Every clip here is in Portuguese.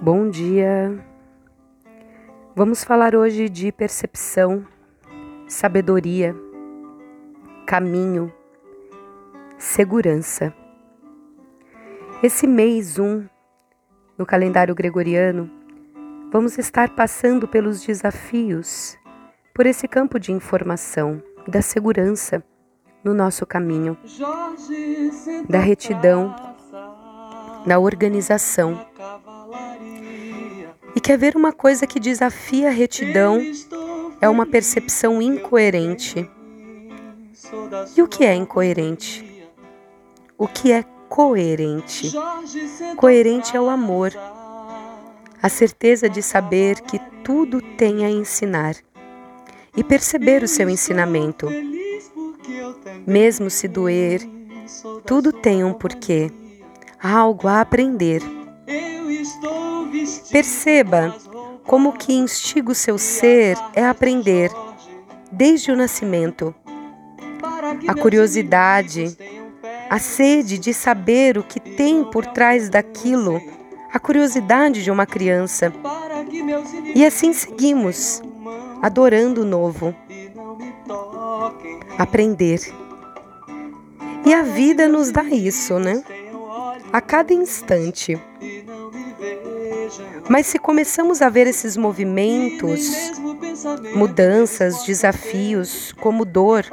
Bom dia. Vamos falar hoje de percepção, sabedoria, caminho, segurança. Esse mês 1, um, no calendário gregoriano, vamos estar passando pelos desafios, por esse campo de informação da segurança no nosso caminho, da retidão, da organização e quer ver uma coisa que desafia a retidão é uma percepção incoerente. E o que é incoerente? O que é coerente? Coerente é o amor, a certeza de saber que tudo tem a ensinar e perceber o seu ensinamento. Mesmo se doer, tudo tem um porquê, algo a aprender. Perceba como que instiga o seu ser é aprender, desde o nascimento. A curiosidade, a sede de saber o que tem por trás daquilo, a curiosidade de uma criança. E assim seguimos, adorando o novo. Aprender. E a vida nos dá isso, né? A cada instante. Mas se começamos a ver esses movimentos, mudanças, desafios como dor,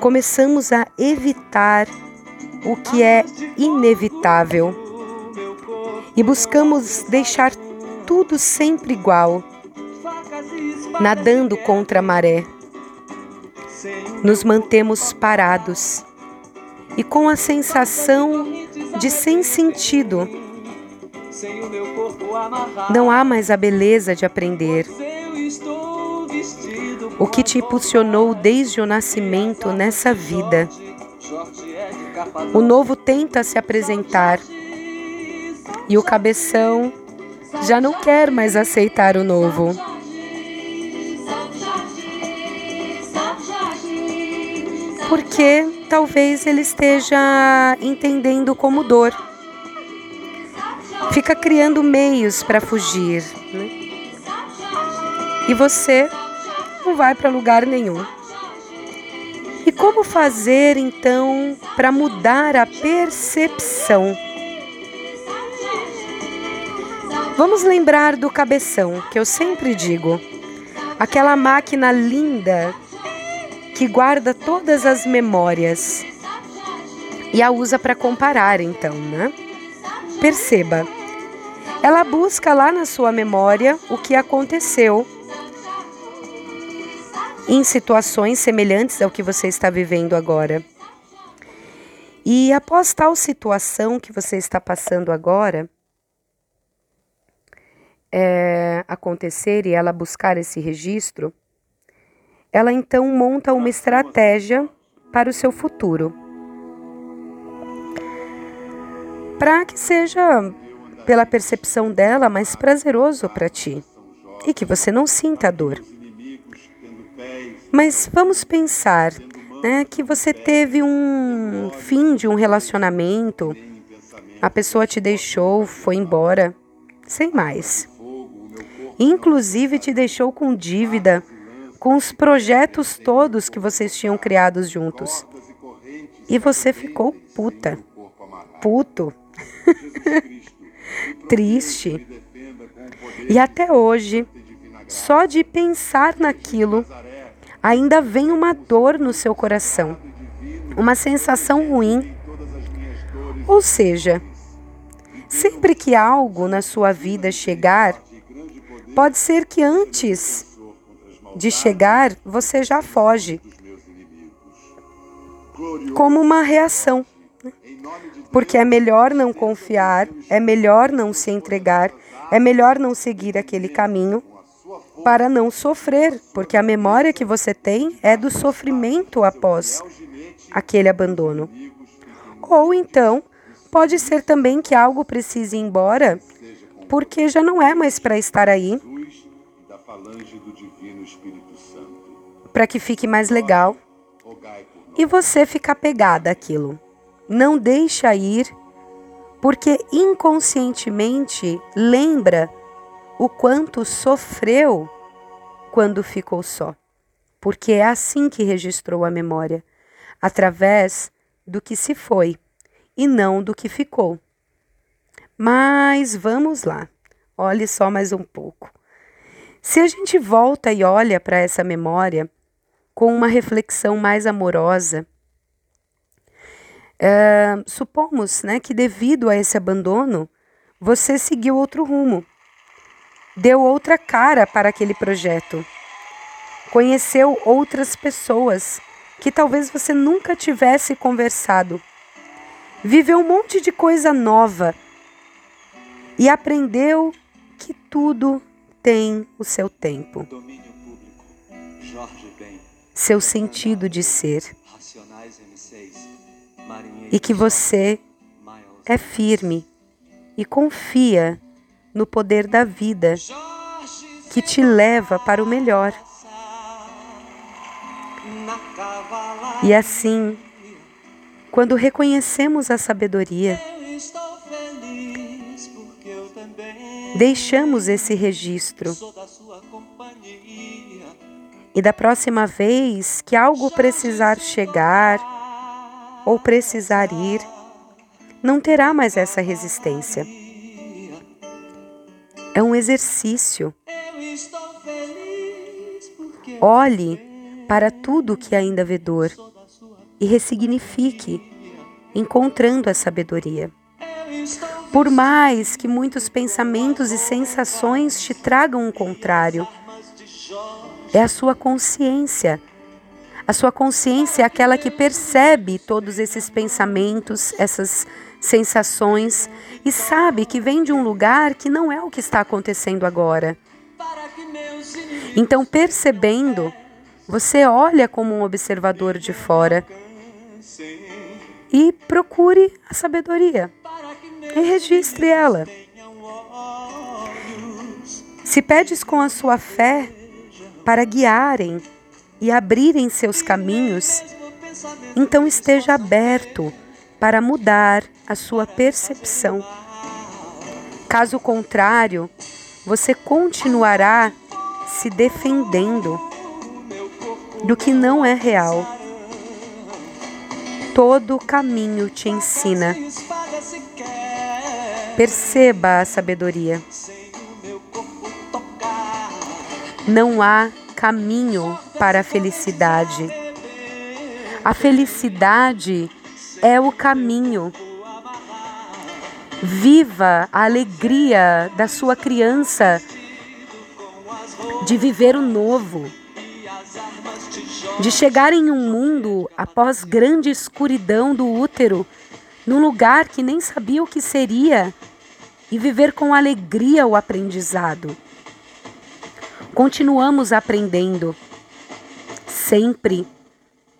começamos a evitar o que é inevitável e buscamos deixar tudo sempre igual, nadando contra a maré. Nos mantemos parados e com a sensação de sem sentido não há mais a beleza de aprender. O que te impulsionou desde o nascimento nessa vida. O novo tenta se apresentar e o cabeção já não quer mais aceitar o novo. Porque talvez ele esteja entendendo como dor fica criando meios para fugir. Né? E você não vai para lugar nenhum. E como fazer então para mudar a percepção? Vamos lembrar do cabeção, que eu sempre digo, aquela máquina linda que guarda todas as memórias e a usa para comparar, então, né? Perceba, ela busca lá na sua memória o que aconteceu em situações semelhantes ao que você está vivendo agora. E após tal situação que você está passando agora é, acontecer e ela buscar esse registro, ela então monta uma estratégia para o seu futuro. Para que seja pela percepção dela, mais prazeroso para ti e que você não sinta dor. Mas vamos pensar né, que você teve um fim de um relacionamento, a pessoa te deixou, foi embora, sem mais. Inclusive te deixou com dívida, com os projetos todos que vocês tinham criados juntos. E você ficou puta, puto. triste. E até hoje, só de pensar naquilo, ainda vem uma dor no seu coração, uma sensação ruim. Ou seja, sempre que algo na sua vida chegar, pode ser que antes de chegar você já foge, como uma reação. Porque é melhor não confiar, é melhor não se entregar, é melhor não seguir aquele caminho para não sofrer, porque a memória que você tem é do sofrimento após aquele abandono. Ou então, pode ser também que algo precise ir embora, porque já não é mais para estar aí, para que fique mais legal, e você ficar pegada àquilo. Não deixa ir, porque inconscientemente lembra o quanto sofreu quando ficou só. Porque é assim que registrou a memória, através do que se foi e não do que ficou. Mas vamos lá, olhe só mais um pouco. Se a gente volta e olha para essa memória com uma reflexão mais amorosa, supomos né, que devido a esse abandono, você seguiu outro rumo, deu outra cara para aquele projeto, conheceu outras pessoas que talvez você nunca tivesse conversado, viveu um monte de coisa nova e aprendeu que tudo tem o seu tempo, seu sentido de ser e que você é firme e confia no poder da vida que te leva para o melhor. E assim, quando reconhecemos a sabedoria, deixamos esse registro. E da próxima vez que algo precisar chegar, ou precisar ir, não terá mais essa resistência. É um exercício. Olhe para tudo que ainda vê dor e ressignifique, encontrando a sabedoria. Por mais que muitos pensamentos e sensações te tragam o contrário, é a sua consciência a sua consciência é aquela que percebe todos esses pensamentos, essas sensações e sabe que vem de um lugar que não é o que está acontecendo agora. Então, percebendo, você olha como um observador de fora e procure a sabedoria e registre ela. Se pedes com a sua fé para guiarem e abrirem seus caminhos, então esteja aberto para mudar a sua percepção. Caso contrário, você continuará se defendendo do que não é real. Todo caminho te ensina. Perceba a sabedoria. Não há caminho para a felicidade. A felicidade é o caminho. Viva a alegria da sua criança de viver o novo, de chegar em um mundo após grande escuridão do útero, num lugar que nem sabia o que seria, e viver com alegria o aprendizado. Continuamos aprendendo, sempre,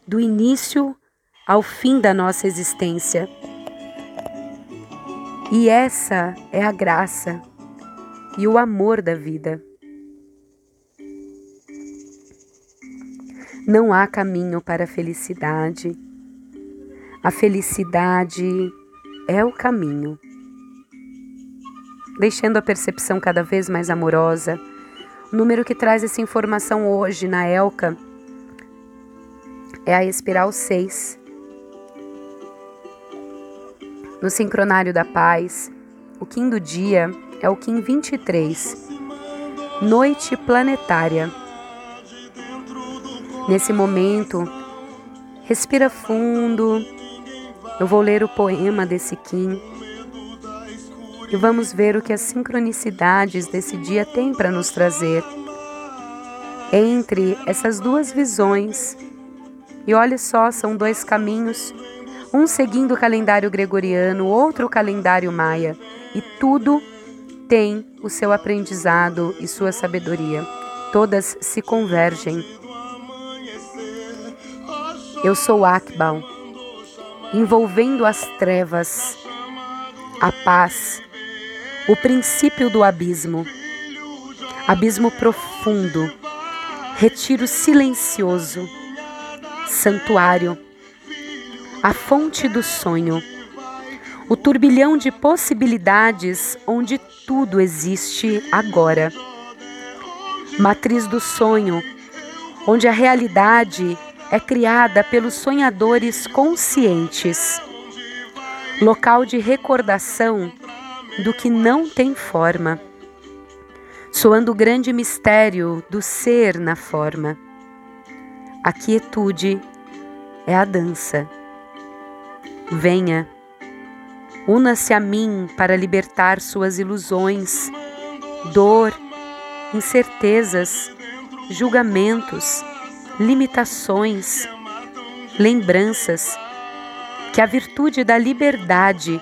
do início ao fim da nossa existência. E essa é a graça e o amor da vida. Não há caminho para a felicidade. A felicidade é o caminho. Deixando a percepção cada vez mais amorosa, o número que traz essa informação hoje na ELCA é a espiral 6. No sincronário da paz, o Kim do dia é o Kim 23, noite planetária. Nesse momento, respira fundo. Eu vou ler o poema desse Kim e vamos ver o que as sincronicidades desse dia têm para nos trazer. Entre essas duas visões, e olha só, são dois caminhos, um seguindo o calendário gregoriano, outro o calendário maia, e tudo tem o seu aprendizado e sua sabedoria. Todas se convergem. Eu sou Akbal, envolvendo as trevas, a paz o princípio do abismo, abismo profundo, retiro silencioso, santuário, a fonte do sonho, o turbilhão de possibilidades onde tudo existe agora. Matriz do sonho, onde a realidade é criada pelos sonhadores conscientes. Local de recordação do que não tem forma, soando o grande mistério do ser na forma. A quietude é a dança. Venha Una-se a mim para libertar suas ilusões, dor, incertezas, julgamentos, limitações, lembranças, que a virtude da liberdade,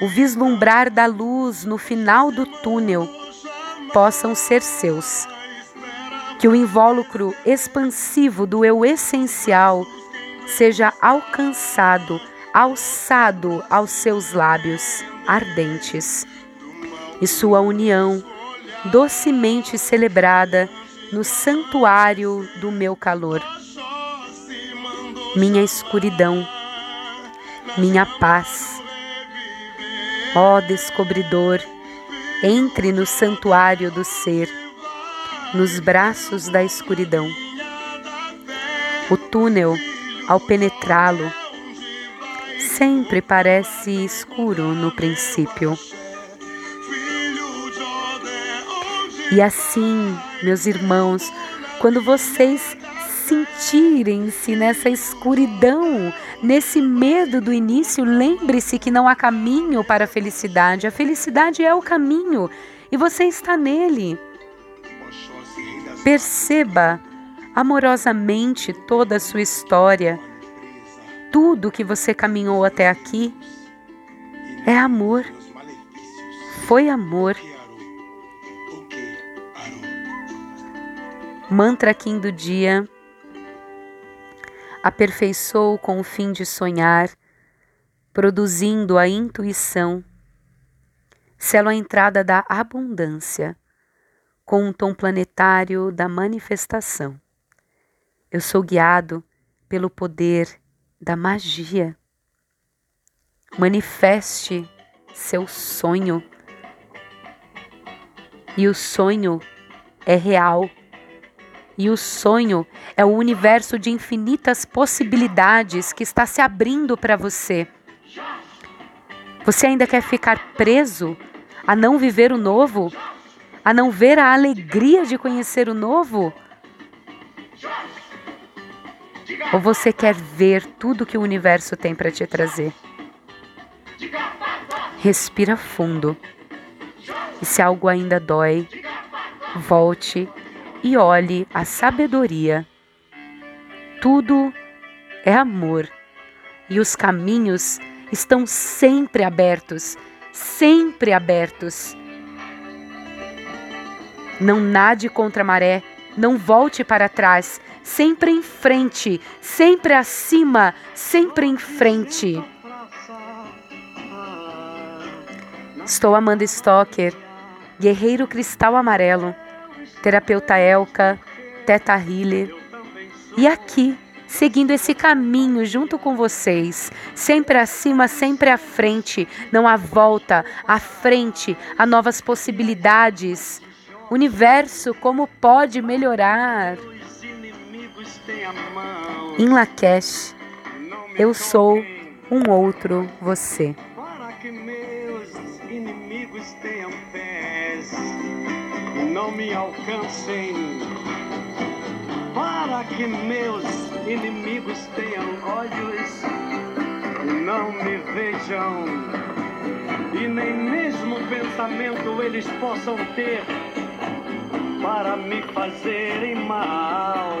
o vislumbrar da luz no final do túnel, possam ser seus. Que o invólucro expansivo do eu essencial seja alcançado alçado aos seus lábios ardentes, e sua união docemente celebrada no santuário do meu calor. Minha escuridão, minha paz. Ó descobridor, entre no santuário do ser, nos braços da escuridão. O túnel, ao penetrá-lo, sempre parece escuro no princípio. E assim, meus irmãos, quando vocês sentirem-se nessa escuridão, nesse medo do início, lembre-se que não há caminho para a felicidade. A felicidade é o caminho e você está nele. Perceba amorosamente toda a sua história tudo que você caminhou até aqui é amor. Foi amor. Mantra Kim do dia. Aperfeiçoou com o fim de sonhar, produzindo a intuição. Selo a entrada da abundância, com um tom planetário da manifestação. Eu sou guiado pelo poder da magia. Manifeste seu sonho. E o sonho é real. E o sonho é o universo de infinitas possibilidades que está se abrindo para você. Você ainda quer ficar preso a não viver o novo? A não ver a alegria de conhecer o novo? Ou você quer ver tudo que o universo tem para te trazer? Respira fundo. E se algo ainda dói, volte e olhe a sabedoria. Tudo é amor e os caminhos estão sempre abertos, sempre abertos. Não nade contra a maré, não volte para trás, sempre em frente, sempre acima, sempre em frente. Estou Amanda Stocker, guerreiro cristal amarelo, terapeuta Elka, teta healer, e aqui, seguindo esse caminho junto com vocês, sempre acima, sempre à frente, não há volta, à frente, a novas possibilidades. Universo, como pode melhorar? Em Lakesh, eu sou um outro você. Me alcancem. Para que meus inimigos tenham olhos e não me vejam. E nem mesmo pensamento eles possam ter para me fazerem mal.